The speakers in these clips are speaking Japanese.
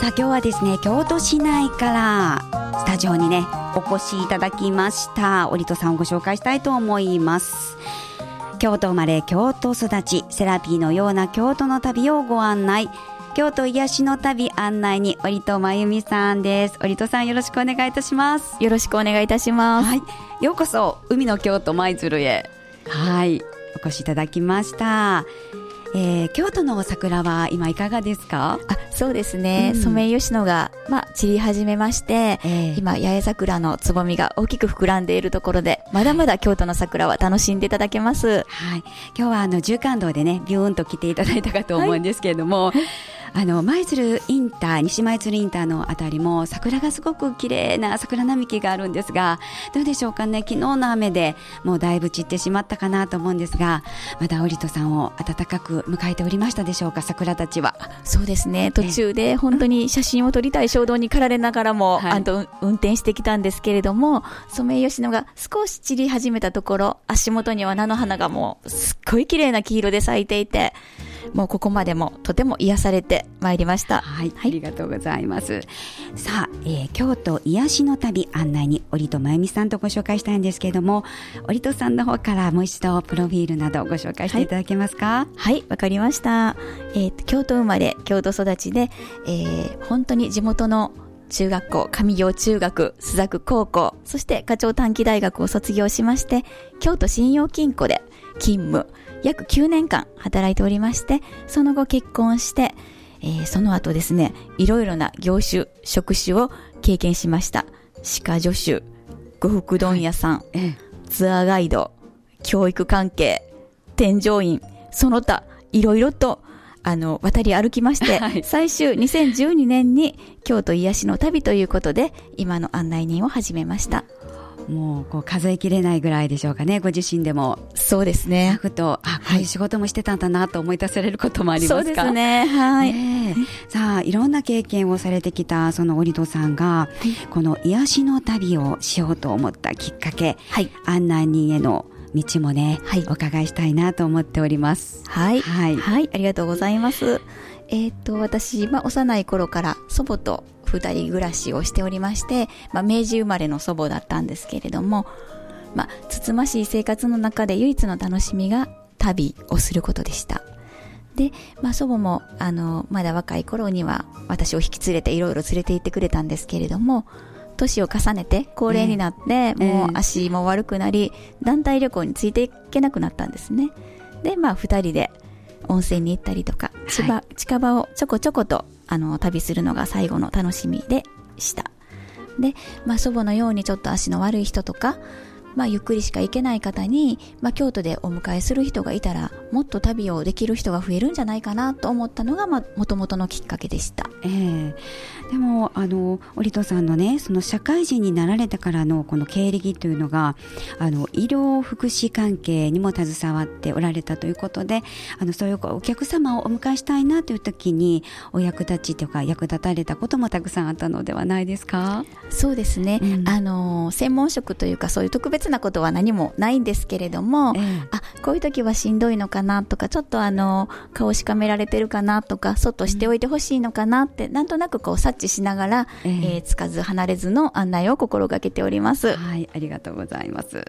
さあ今日はですね京都市内からスタジオにねお越しいただきました。織戸さんをご紹介したいと思います。京都生まれ京都育ちセラピーのような京都の旅をご案内。京都癒しの旅案内に織戸真由美さんです。織戸さんよろしくお願いいたします。よろしくお願いいたします、はい、ようこそ海の京都舞鶴へ。はい。お越しいただきましたえー、京都の桜は今いかがですか？あそうですね、うん、ソメイヨシノが、まあ、散り始めまして、えー、今八重桜のつぼみが大きく膨らんでいるところでまだまだ京都の桜は楽しんでいただけます、はい、今日はあの縦貫道でねビューンと来ていただいたかと思うんですけれども、はいあの舞鶴インター西舞鶴インターのあたりも桜がすごく綺麗な桜並木があるんですがどうでしょうかね？昨日の雨でもうだいぶ散ってしまったかなと思うんですがまだ織戸さんを温かく迎えておりましたでしょうか？桜たちは。そうですね。途中で本当に写真を撮りたい衝動に駆られながらも、はい、あと運転してきたんですけれどもソメイヨシノが少し散り始めたところ足元には菜の花がもうすっごい綺麗な黄色で咲いていてもうここまでもとても癒されてまいりました。はい、はい、ありがとうございます。さあ、えー、京都癒しの旅案内に織戸真由美さんとご紹介したいんですけれども、織戸さんの方からもう一度プロフィールなどご紹介していただけますか？はい、わ、はい、かりました。えー、京都生まれ、京都育ちで、えー、本当に地元の中学校、上行中学、須作高校、そして課長短期大学を卒業しまして、京都信用金庫で勤務、約9年間働いておりまして、その後結婚して、えー、その後ですね、いろいろな業種、職種を経験しました。歯科助手、呉服問屋さん、はい、ツアーガイド、教育関係、添乗員、その他、いろいろと、あの、渡り歩きまして、はい、最終2012年に京都癒しの旅ということで、今の案内人を始めました。もうこう数えきれないぐらいでしょうかね、ご自身でも。そうですね。くと、あ、こういう仕事もしてたんだなと思い出されることもありますか、そうですね。はい。ね、さあ、いろんな経験をされてきたその織戸さんが、はい、この癒しの旅をしようと思ったきっかけ、はい、案内人への道もね、はい、お伺いしたいなと思っております。はい。はい。はい、ありがとうございます。えっ、ー、と、私、まあ、幼い頃から祖母と二人暮らしをしておりまして、まあ、明治生まれの祖母だったんですけれども、まあ、つつましい生活の中で唯一の楽しみが旅をすることでした。で、まあ、祖母も、あの、まだ若い頃には私を引き連れていろいろ連れて行ってくれたんですけれども、年を重ねて高齢になって、もう足も悪くなり、団体旅行についていけなくなったんですね。で、まあ、二人で温泉に行ったりとか、近近場をちょこちょことあの旅するのが最後の楽しみでした。で、まあ、祖母のようにちょっと足の悪い人とか、まあ、ゆっくりしか行けない方に、まあ、京都でお迎えする人がいたらもっと旅をできる人が増えるんじゃないかなと思ったのがもともとのきっかけでした、えー、でもあの織戸さんのねその社会人になられたからのこの経歴というのがあの医療福祉関係にも携わっておられたということであのそういうお客様をお迎えしたいなという時にお役立ちとか役立たれたこともたくさんあったのではないですか？そうですね、うん、あの専門職というかそういう特別別なことは何もないんですけれども、ええ、あこういう時はしんどいのかなとかちょっとあの顔しかめられてるかなとかそっとしておいてほしいのかなって、うん、なんとなくこう察知しながら、ええ。ー、つかず離れずの案内を心がけております。はいありがとうございます。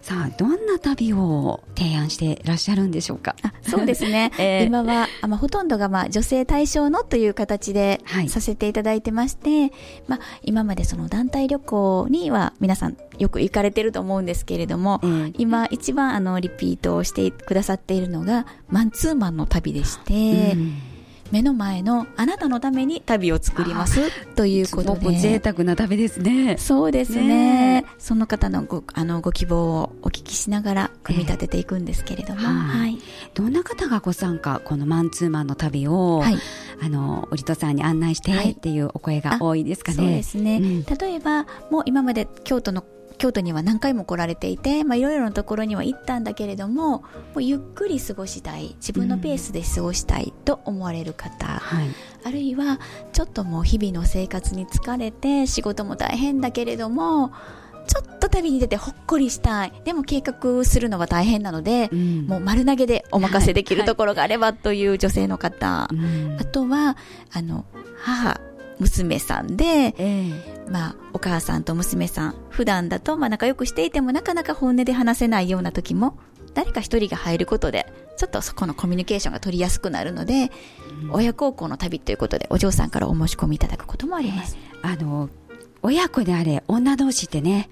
さあどんな旅を提案していらっしゃるんでしょうか？あそうですね、えー、今はあ、まあ、ほとんどが、まあ、女性対象のという形でさせていただいてまして、はい、まあ、今までその団体旅行には皆さんよく行かれてると思うんですけれども、今一番あのリピートをしてくださっているのがマンツーマンの旅でして、うん。目の前のあなたのために旅を作りますということで。贅沢な旅ですね。そうですね、ね、その方のごあのご希望をお聞きしながら組み立てていくんですけれども、えー、はい、どんな方がご参加このマンツーマンの旅を、はい、あの織戸さんに案内してっていうお声が多いですかね、そうですね、うん、例えばもう今まで京都の京都には何回も来られていて、まあ、いろいろなところには行ったんだけれどももうゆっくり過ごしたい自分のペースで過ごしたいと思われる方、うんはい、あるいはちょっともう日々の生活に疲れて仕事も大変だけれどもちょっと旅に出てほっこりしたい。でも計画するのは大変なので、うん、もう丸投げでお任せできるところがあればという女性の方、はいはい、あとはあの母娘さんで、ええ。まあ、お母さんと娘さん、普段だと、まあ、仲良くしていても、なかなか本音で話せないような時も、誰か一人が入ることで、ちょっとそこのコミュニケーションが取りやすくなるので、親孝行の旅ということで、お嬢さんからお申し込みいただくこともあります。あの、親子であれ、女同士ってね、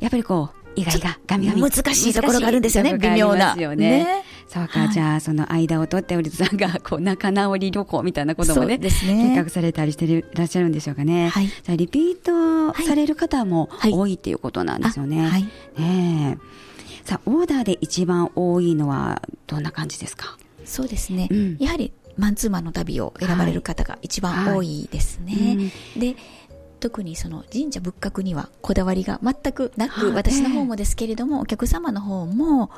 やっぱりこう、意外がガミガミ。難しいところがあるんですよね、微妙な。ね。ねそうか、はいじゃあ、その間を取って、おりさんが、こう、仲直り旅行みたいなこともね、計画されたりしてるいらっしゃるんでしょうかね。はいじゃあ、リピートされる方もはい多いっていうことなんですよね。あはい。ねえ。さあ、オーダーで一番多いのは、どんな感じですか？そうですね。うんやはり、マンツーマンの旅を選ばれる方が一番多いですね。で、特にその神社仏閣にはこだわりが全くなく、はい。私の方もですけれども、お客様の方も、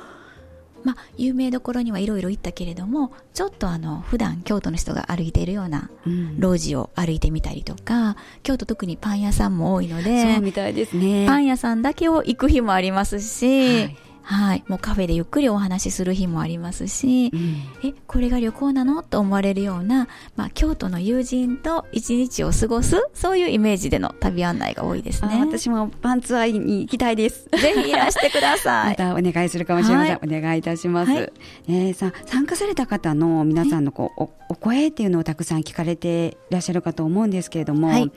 まあ、有名どころにはいろいろ行ったけれども、ちょっとあの、普段京都の人が歩いているようなうん。路地を歩いてみたりとか、京都特にパン屋さんも多いのそうで、みたいですね。パン屋さんだけを行く日もありますし、はいはい、もうカフェでゆっくりお話しする日もありますし、うんえ、これが旅行なの？と思われるような、まあ、京都の友人と一日を過ごす、そういうイメージでの旅案内が多いですあね。私もパンツアイに行きたいです。ぜひいらしてくださまい。たお願いするかもしれません。はお願いいたします。はいえーさ参加された方の皆さんのこう、おお声っていうのをたくさん聞かれていらっしゃるかと思うんですけれども、はい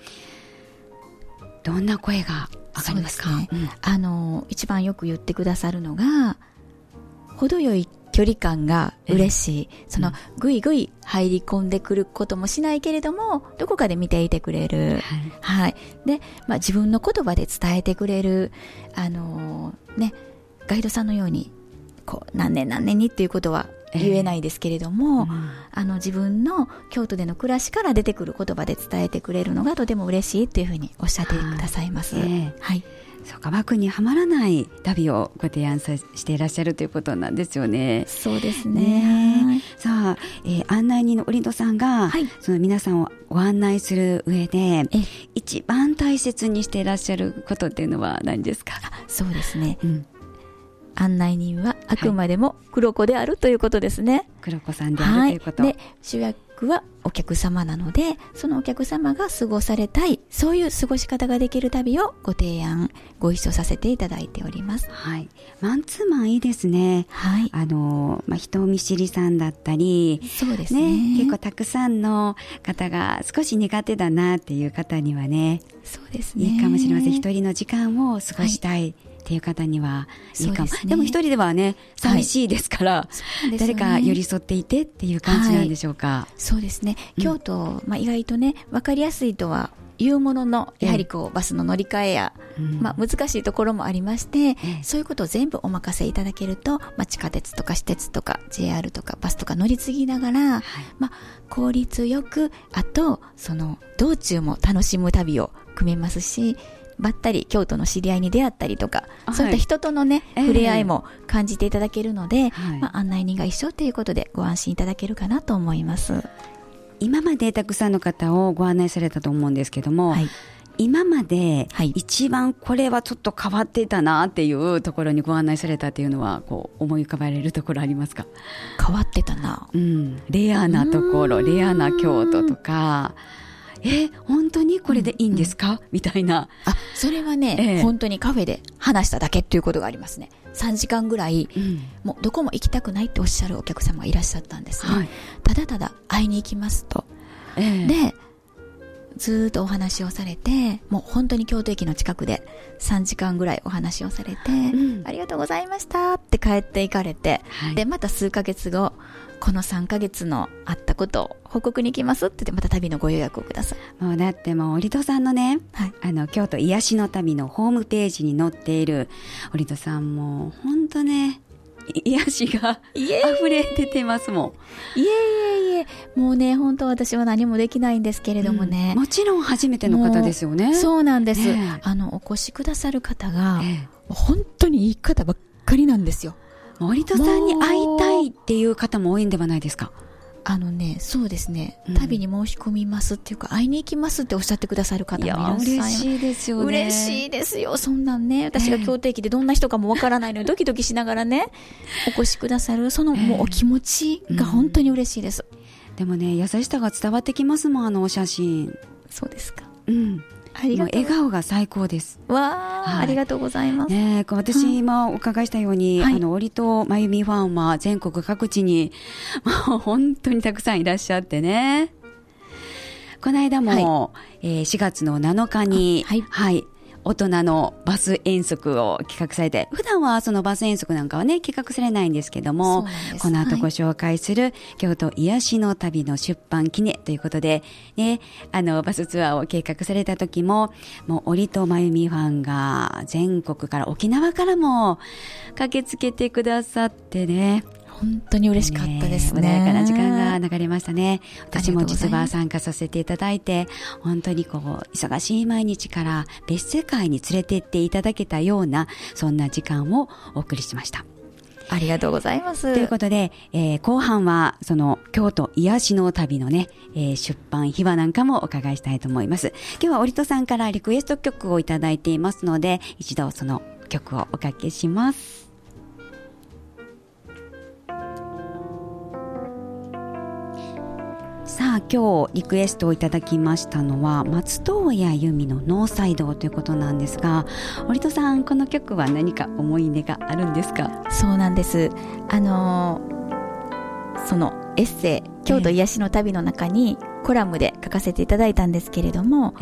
どんな声が上がりますか？ねうんあの、一番よく言ってくださるのが、程よい距離感が嬉しい。その、ぐいぐい入り込んでくることもしないけれども、どこかで見ていてくれる。はいはい。で、まあ、自分の言葉で伝えてくれる、あのーね、ガイドさんのように、こう、何年何年にっていうことは言えないですけれども、うんあの、自分の京都での暮らしから出てくる言葉で伝えてくれるのがとても嬉しいっていうふうにおっしゃってくださいます。はいええはい。そうか枠にはまらない旅をご提案さしていらっしゃるということなんですよね。そうですねね。さあ、えー案内人のオリドさんが、はいその皆さんをご案内する上でえ一番大切にしていらっしゃることっていうのは何ですか、そうですね。うん、案内人はあくまでも黒子であるということですね。黒子さんであるということ、で、主役はお客様なので、そのお客様が過ごされたい、そういう過ごし方ができる旅をご提案、ご一緒させていただいております。はい、マンツーマンいいですね。はい。あのまあ、人見知りさんだったり、そうですね。ね、結構たくさんの方が少し苦手だなっていう方にはね、そうですね。いいかもしれません。一人の時間を過ごしたいっていう方にはいいかも。ですね。でも一人ではね、寂しいですから、そうですよね。誰か寄り添っていてっていう感じなんでしょうか。そうですね。うん。京都、まあ、意外とね、わかりやすいとは言うものの、やはりこう、バスの乗り換えや、うん。まあ、難しいところもありまして、ええ。そういうことを全部お任せいただけると、まあ、地下鉄とか私鉄とか JR とかバスとか乗り継ぎながら、はい。まあ、効率よく、あと、その、道中も楽しむ旅を組めますし、ばったり京都の知り合いに出会ったりとか、はい。そういった人とのね、ええ。触れ合いも感じていただけるので、はい。まあ、案内人が一緒ということでご安心いただけるかなと思います。今までたくさんの方をご案内されたと思うんですけども、はい。今まではい。一番これはちょっと変わっていたなっていうところにご案内されたっていうのはこう思い浮かばれるところありますか、変わってたな。うん、レアなところレアな京都とかえ本当にこれでいいんですか、みたいな。あ、それはね、ええ。本当にカフェで話しただけっていうことがありますね。3時間ぐらい、うん。もうどこも行きたくないっておっしゃるお客様がいらっしゃったんですね。はい。ただただ会いに行きますと。ええ。で、ずーっとお話をされて、もう本当に京都駅の近くで3時間ぐらいお話をされて、ん。ありがとうございましたって帰って行かれて、はい。で、また数ヶ月後、この3ヶ月のあったことを報告に行きますって言って、また旅のご予約をください。もうだってもう織戸さんのねはい。あの京都癒しの旅のホームページに載っている織戸さんも本当ねい癒しが溢れ出てますもんいえいえいえ、もうね、本当私は何もできないんですけれどもね。うんもちろん初めての方ですよねそうなんです、あの、お越しくださる方が、え本当にいい方ばっかりなんですよ。え森戸さんに会いたいっていう方も多いんではないですか？あのね、そうですねうん、旅に申し込みますっていうか、会いに行きますっておっしゃってくださる方もいらっしゃいます。いですよ嬉しいですよ。そんなんね、私が京都駅でどんな人かもわからないのにドキドキしながらね、お越しくださる、そのもうお気持ちが本当に嬉しいです。でもね優しさが伝わってきますもんあのお写真そうですか。うん。もう。笑顔が最高です。わあ、はい。ありがとうございます。ねえ、こう私、今お伺いしたように、はい。あの、折戸まゆみファンは全国各地に、もう本当にたくさんいらっしゃってね。この間も、えー4月の7日に、あはい大人のバス遠足を企画されて、普段はそのバス遠足なんかはね、企画されないんですけどもこの後はいご紹介する、京都癒しの旅の出版記念ということで、ね、あの、バスツアーを計画された時も、もう、折戸まゆみファンが全国から、沖縄からも駆けつけてくださってね。本当に嬉しかったですね。穏やかな時間が流れましたね。私も実は参加させていただいて、本当にこう、忙しい毎日から別世界に連れて行っていただけたような、そんな時間をお送りしました。ありがとうございます。ということで、えー後半は、その、京都癒しの旅のね、えー出版秘話なんかもお伺いしたいと思います。今日は折戸さんからリクエスト曲をいただいていますので、一度その曲をおかけします。さあ今日リクエストをいただきましたのは松任谷由実のノーサイドということなんですが折戸さんこの曲は何か思い出があるんですか？そうなんです。あのーそのエッセイ、京都癒しの旅の中にコラムで書かせていただいたんですけれども、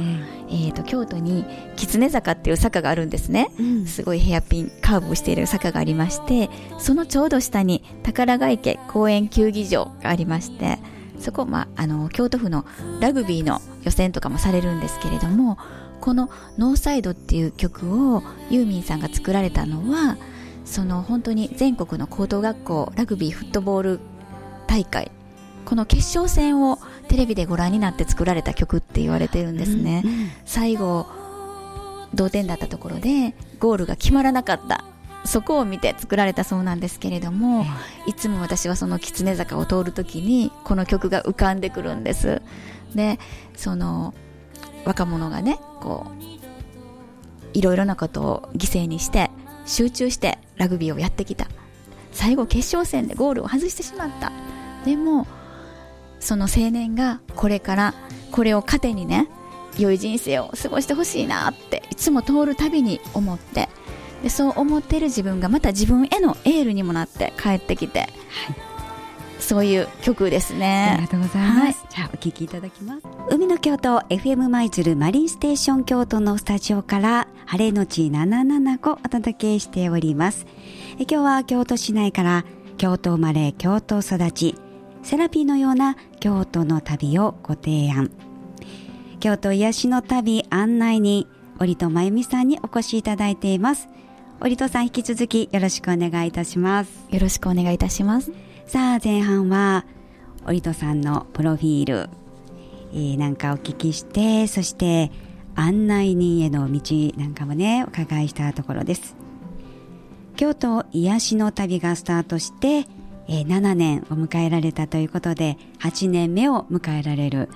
えーと、京都に狐坂っていう坂があるんですね。うんすごいヘアピン、カーブをしている坂がありまして、そのちょうど下に宝ヶ池公園球技場がありまして、そこ、まあ、あの、京都府のラグビーの予選とかもされるんですけれども、このノーサイドっていう曲をユーミンさんが作られたのは、その本当に全国の高等学校ラグビーフットボール大会、この決勝戦をテレビでご覧になって作られた曲って言われてるんですね。うんうん最後同点だったところでゴールが決まらなかったそこを見て作られたそうなんですけれども、いつも私はその狐坂を通るときにこの曲が浮かんでくるんです。でその若者がねこういろいろなことを犠牲にして集中してラグビーをやってきた。最後決勝戦でゴールを外してしまった。でもその青年がこれからこれを糧にね良い人生を過ごしてほしいなっていつも通るたびに思ってでそう思っている自分がまた自分へのエールにもなって帰ってきて、そういう曲ですありねがとうございます。じゃあ、お聞きいただきます。海の京都 FM 舞鶴マリンステーション京都のスタジオから、晴れのち775お届けしております。え今日は京都市内から、京都生まれ、京都育ち、セラピーのような京都の旅をご提案。京都癒しの旅案内に、折戸真由美さんにお越しいただいています。折戸さん引き続きよろしくお願いいたします。よろしくお願いいたします。さあ前半は折戸さんのプロフィール、えーなんかお聞きしてそして案内人への道なんかもねお伺いしたところです。京都癒しの旅がスタートして、えー7年を迎えられたということで8年目を迎えられる。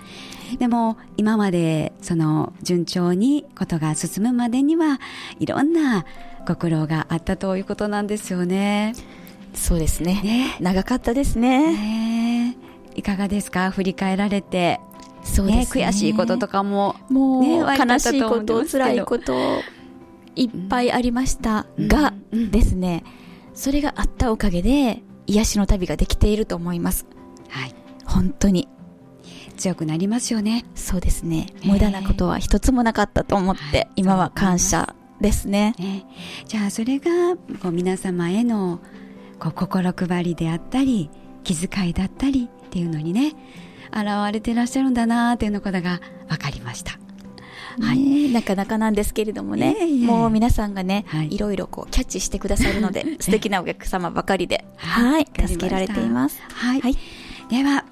でも今までその順調にことが進むまでにはいろんなご苦労があったということなんですよね。そうですね。ね。長かったですね。ね。えいかがですか？振り返られて、そうですね。ね悔しいこととかももう、ね悲しいこと辛いこといっぱいありました。が、うん。うん。ですね。それがあったおかげで癒しの旅ができていると思います。はい、本当に。強くなりますよね。そうですね。無駄なことは一つもなかったと思って、はい。今は感謝ですね。ねじゃあそれがこう皆様へのこう心配りであったり気遣いだったりっていうのにね現れてらっしゃるんだなっていうのことが分かりました。はい。ねなかなかなんですけれどもね、もう皆さんがね、はい。い、ろいろこうキャッチしてくださるので、素敵なお客様ばかりで、ははい助けられています。はい。はい。では、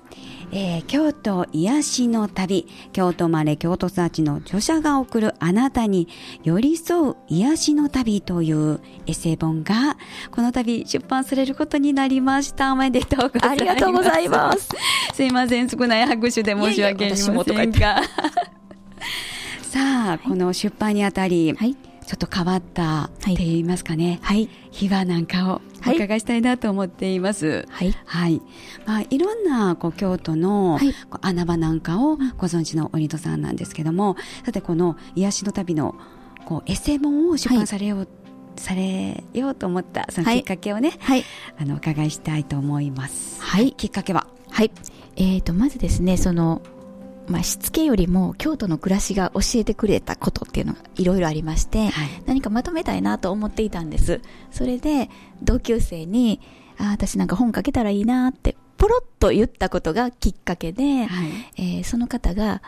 えー京都癒しの旅、京都生まれ京都育ちの著者が送るあなたに寄り添う癒しの旅というエッセイ本が、この度出版されることになりました。おめでとうございます。ありがとうございます。すいません、少ない拍手で申し訳ありませんが。さあ、この出版にあたり、はい。ちょっと変わったって言いますかね。はい。秘話なんかをお伺いしたいなと思っています。はい。はい。まあ、いろんな、こう、京都の、はい穴場なんかをご存知の鬼戸さんなんですけども、さて、この癒しの旅の、こう、エッセイ本を出版されよう、されようと思った、そのはいきっかけをね、はい。あの、お伺いしたいと思います。はいきっかけは？はい。えーと、まずですね、その、まあ、しつけよりも京都の暮らしが教えてくれたことっていうのがいろいろありまして、はい何かまとめたいなと思っていたんです。それで、同級生に、あー私なんか本書けたらいいなって、ポロッと言ったことがきっかけで、はい。えーその方が、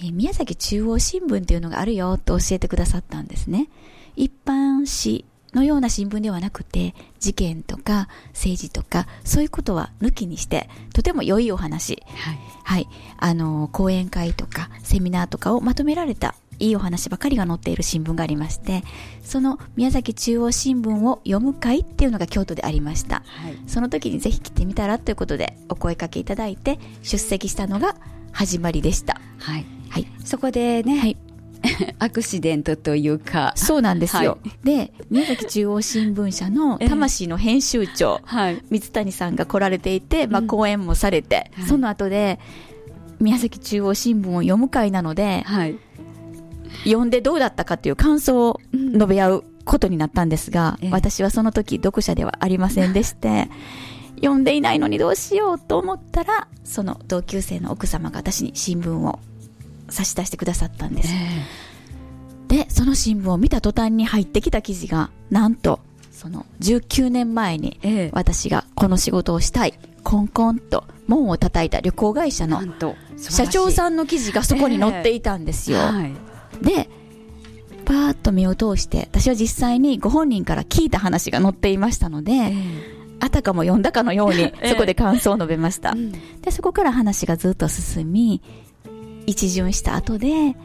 えー宮崎中央新聞っていうのがあるよと教えてくださったんですね。一般紙のような新聞ではなくて、事件とか政治とか、そういうことは抜きにして、とても良いお話、はい。はい、あの、講演会とかセミナーとかをまとめられたいいお話ばかりが載っている新聞がありまして、その宮崎中央新聞を読む会っていうのが京都でありました。はい。その時にぜひ来てみたらということでお声かけいただいて出席したのが始まりでした。はい。はい。そこでね、はい。アクシデントというか、そうなんですよ。はで、宮崎中央新聞社の 魂の編集長、はい。水谷さんが来られていて、まあ、うん。講演もされて、はい。その後で、宮崎中央新聞を読む会なので、はい。読んでどうだったかっていう感想を述べ合うことになったんですが、ええ。私はその時読者ではありませんでして、読んでいないのにどうしようと思ったら、その同級生の奥様が私に新聞を差し出してくださったんです。で、その新聞を見た途端に入ってきた記事が、なんと、その19年前にええ私がこの仕事をしたい、コンコンと門を叩いた旅行会社の社長んさんの記事がそこに載っていたんですよ。はい。で、パーッと目を通して、私は実際にご本人から聞いた話が載っていましたので、えあたかも読んだかのように え、そこで感想を述べました。うんで、そこから話がずっと進み、一巡した後で、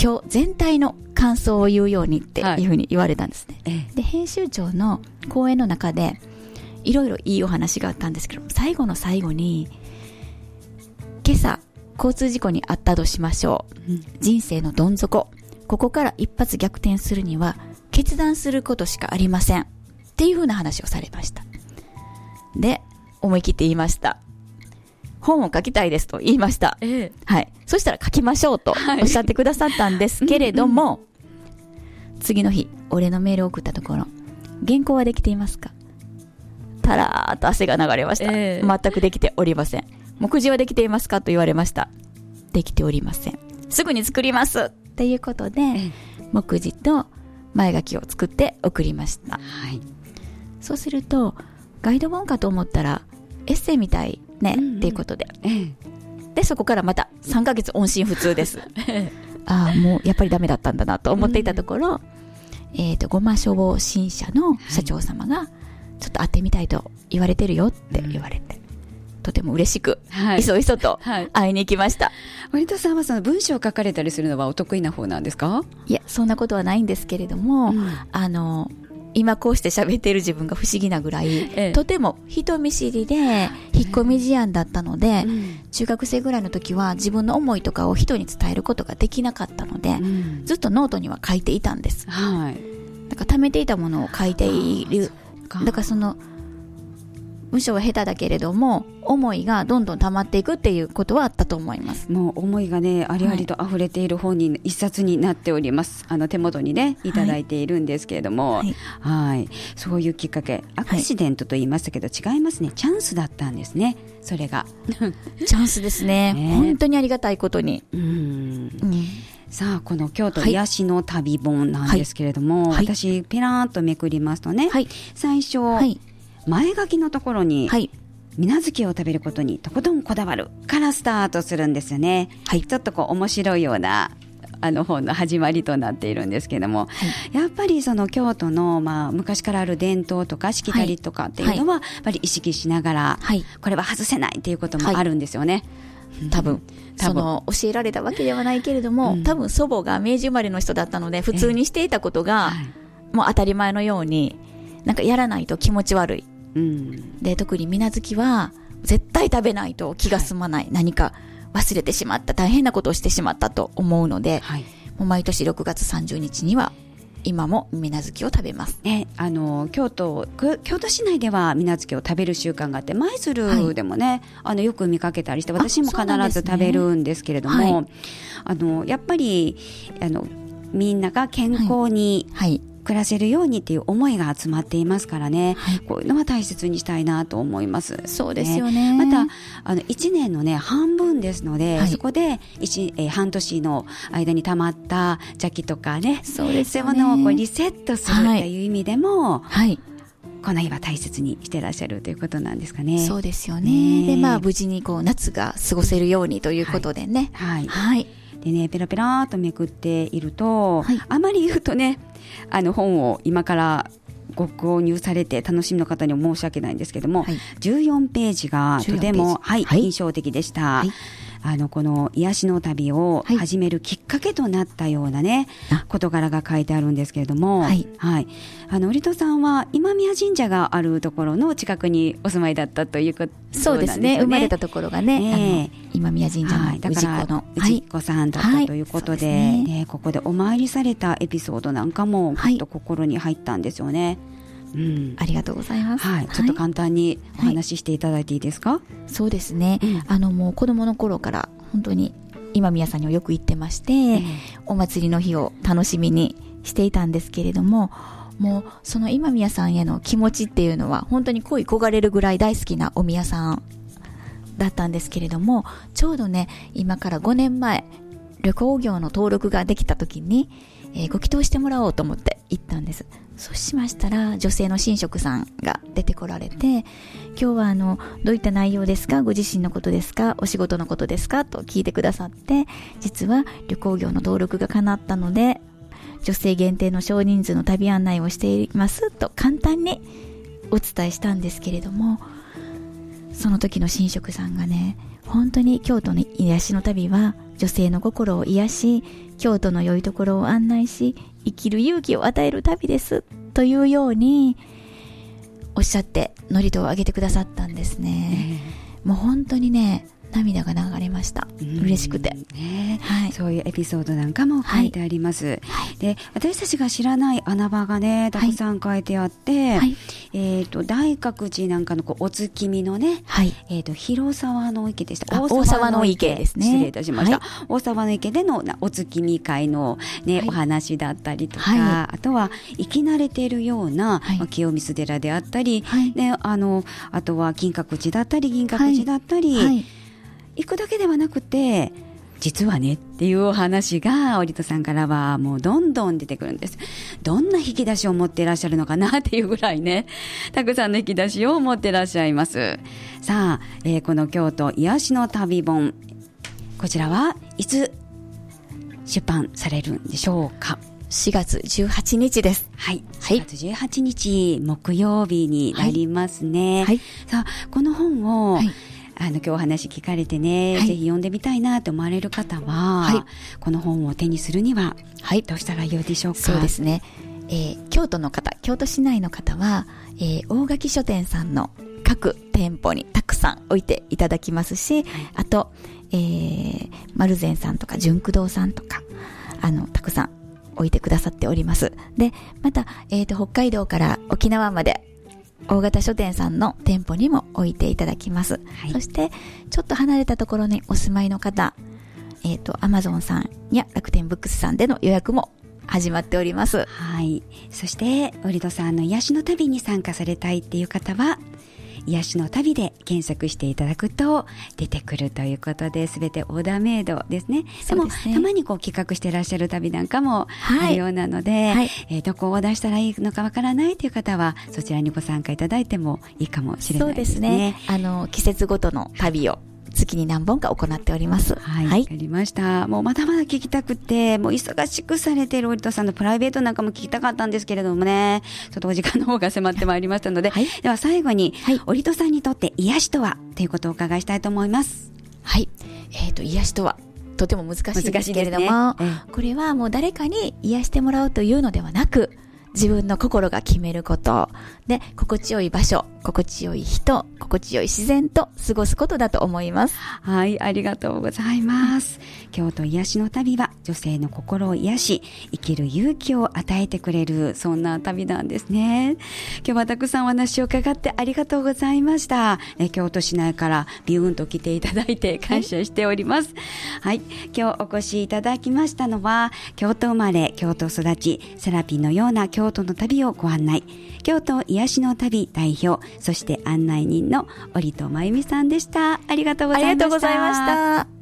今日全体の感想を言うようにってはいいうふうに言われたんですね。ええで、編集長の講演の中で、いろいろいいお話があったんですけど、最後の最後に、今朝、交通事故に遭ったとしましょう。うん人生のどん底。ここから一発逆転するには、決断することしかありません。っていう風な話をされました。で、思い切って言いました。本を書きたいですと言いました。ええはい。そしたら書きましょうとはいおっしゃってくださったんですけれども、次の日、お礼のメールを送ったところ、原稿はできていますか？たらーっと汗が流れました。ええ全くできておりません。目次はできていますかと言われました。できておりません。すぐに作りますっていうことで、え目次と前書きを作って送りました。はい。そうすると、ガイド本かと思ったら、エッセイみたいね、うんうん。っていうことで。ええ。で、そこからまた3ヶ月音信不通です。ああ、もうやっぱりダメだったんだなと思っていたところ、えっ、と、ごま消防新社の社長様が、ちょっと会ってみたいと言われてるよって言われて、とても嬉しく、はい。いそいそとはい。会いに行きました。割戸さんはその文章を書かれたりするのはお得意な方なんですか？いや、そんなことはないんですけれども、うん。あの、今こうして喋っている自分が不思議なぐらい、ええとても人見知りで、引っ込み思案だったので、うん中学生ぐらいの時は自分の思いとかを人に伝えることができなかったので、うんずっとノートには書いていたんです。はい。だから貯めていたものを書いている。かだからその、文章は下手だけれども、思いがどんどん溜まっていくっていうことはあったと思います。もう思いがね、ありありと溢れている本に一冊になっております。あの手元にね、いただいているんですけれども、ははいい。そういうきっかけ、アクシデントと言いましたけど、違いますね。チャンスだったんですね。それが。チャンスですね。ね本当にありがたいことに。うん。うんさあ、この京都はい癒しの旅本なんですけれども、はい私、ペラーっとめくりますとね、はい。最初、はい。前書きのところに、はい。水無月を食べることにとことんこだわるからスタートするんですよね。はいちょっとこう面白いようなあの本の始まりとなっているんですけれども、やっぱりその京都の、まあ、昔からある伝統とかしきたりとかっていうのは、やっぱり意識しながら、はい。これは外せないっていうこともあるんですよね。多分。多分その、教えられたわけではないけれども、うん多分祖母が明治生まれの人だったので、普通にしていたことが、はいもう当たり前のように、なんかやらないと気持ち悪い。うん。で、特に水無月は、絶対食べないと気が済まない。何か忘れてしまった、大変なことをしてしまったと思うので、はい。もう毎年6月30日には今も水無月を食べます。ね、あの京都く京都市内では水無月を食べる習慣があって舞鶴でもね、あのよく見かけたりして私も必ず食べるんですけれども、はい。あのやっぱりあのみんなが健康にはい。暮らせるようにっていう思いが集まっていますからね、はいこういうのは大切にしたいなと思います。そうですよねまたあの1年のね半分ですので、はいそこで一えー半年の間に溜まった邪気とかねそうですよねそういうものをこうリセットするはいっていう意味でも、はい。この日は大切にしてらっしゃるということなんですかね。そうですよね。ねで、まあ、無事にこう、夏が過ごせるようにということでね。はい、はい。でねペラペラとめくっていると、はい。あまり言うとねあの本を今からご購入されて楽しみの方には申し訳ないんですけども、はい。14ページがとて14ペーも、ジ。はいはい。印象的でした。はいあのこの癒しの旅をはい。始めるきっかけとなったようなね、あ。事柄が書いてあるんですけれども、はい。あの織戸さんは今宮神社があるところの近くにお住まいだったということね。そうですね。生まれたところがね、ええ。あの今宮神社の氏から子の。氏子さんだったということで,、ね。ここでお参りされたエピソードなんかもはい。と心に入ったんですよね。うん。ありがとうございます。はい、ちょっと簡単にお話ししていただいていいですか？そうですね、うん。あのもう子供の頃から本当に今宮さんにはよく行ってまして、お祭りの日を楽しみにしていたんですけれどももうその今宮さんへの気持ちっていうのは本当に恋焦がれるぐらい大好きなお宮さんだったんですけれどもちょうどね今から5年前旅行業の登録ができた時に、えーご祈祷してもらおうと思って行ったんですそうしましたら女性の神職さんが出てこられて今日はあのどういった内容ですか？ご自身のことですか？お仕事のことですか？と聞いてくださって実は旅行業の登録が叶ったので女性限定の少人数の旅案内をしていますと簡単にお伝えしたんですけれどもその時の神職さんがね本当に京都の癒しの旅は女性の心を癒し京都の良いところを案内し生きる勇気を与える旅ですというようにおっしゃって祝詞をあげてくださったんですね、もう本当にね涙が流れました。うん。嬉しくて。ね。はい。そういうエピソードなんかも書いてあります。で私たちが知らない穴場がねたくさん書いてあって、はい。えっ、と大覚寺なんかのこうお月見のねはい。えー、と広沢の池でした。あ大沢の池。ですね。失礼いたしました、は大沢の池でのなお月見会の、ねはい。お話だったりとか、はい。あとは生き慣れているような、はい。まあ清水寺であったり、はい。ね、あのあとは金閣寺だったり銀閣寺だったり、はい行くだけではなくて実はねっていうお話が織戸さんからはもうどんどん出てくるんです。どんな引き出しを持っていらっしゃるのかなっていうぐらいね たくさんの引き出しを持っていらっしゃいます。さあ、えーこの京都癒しの旅本こちらはいつ出版されるんでしょうか？4月18日です。はい、はい。4月18日木曜日になりますね、はい。さあこの本を、はいあの今日お話聞かれてね、はい。ぜひ読んでみたいなと思われる方は、はい。この本を手にするにははい。どうしたらよいでしょうか？そうですね、えー京都の方京都市内の方は、えー大垣書店さんの各店舗にたくさん置いていただきますし、あと、えー、丸善さんとか純駆堂さんとかあのたくさん置いてくださっております。でまた、えー、と北海道から沖縄まで大型書店さんの店舗にも置いていただきます、はい。そしてちょっと離れたところにお住まいの方えっ、とアマゾンさんや楽天ブックスさんでの予約も始まっております。はい。そして織戸さんの癒しの旅に参加されたいっていう方は癒しの旅で検索していただくと出てくるということで全てオーダーメイドですね。でもそうですね。たまにこう企画してらっしゃる旅なんかもはい。あるようなので、はい。えーどこを出したらいいのかわからないという方はそちらにご参加いただいてもいいかもしれそうないでですすねね。あの、季節ごとの旅を月に何本か行っております。はい、わ、はいか。りました。もうまだまだ聞きたくて、もう忙しくされている織戸さんのプライベートなんかも聞きたかったんですけれどもね、ちょっとお時間の方が迫ってまいりましたので、はいでは最後に、はい織戸さんにとって癒しとはということをお伺いしたいと思います。はい。えっ、と、癒しとは、とても難しいですけれども、ねえこれはもう誰かに癒してもらうというのではなく、自分の心が決めること。で、心地よい場所、心地よい人、心地よい自然と過ごすことだと思います。はい、ありがとうございます。京都癒しの旅は女性の心を癒し生きる勇気を与えてくれるそんな旅なんですね。今日はたくさんお話を伺ってありがとうございました。え京都市内からビューンと来ていただいて感謝しております。はい、今日お越しいただきましたのは京都生まれ京都育ちセラピーのような京都の旅をご案内。京都癒しの旅代表そして案内人の織戸真由美さんでした。ありがとうございました。ありがとうございました。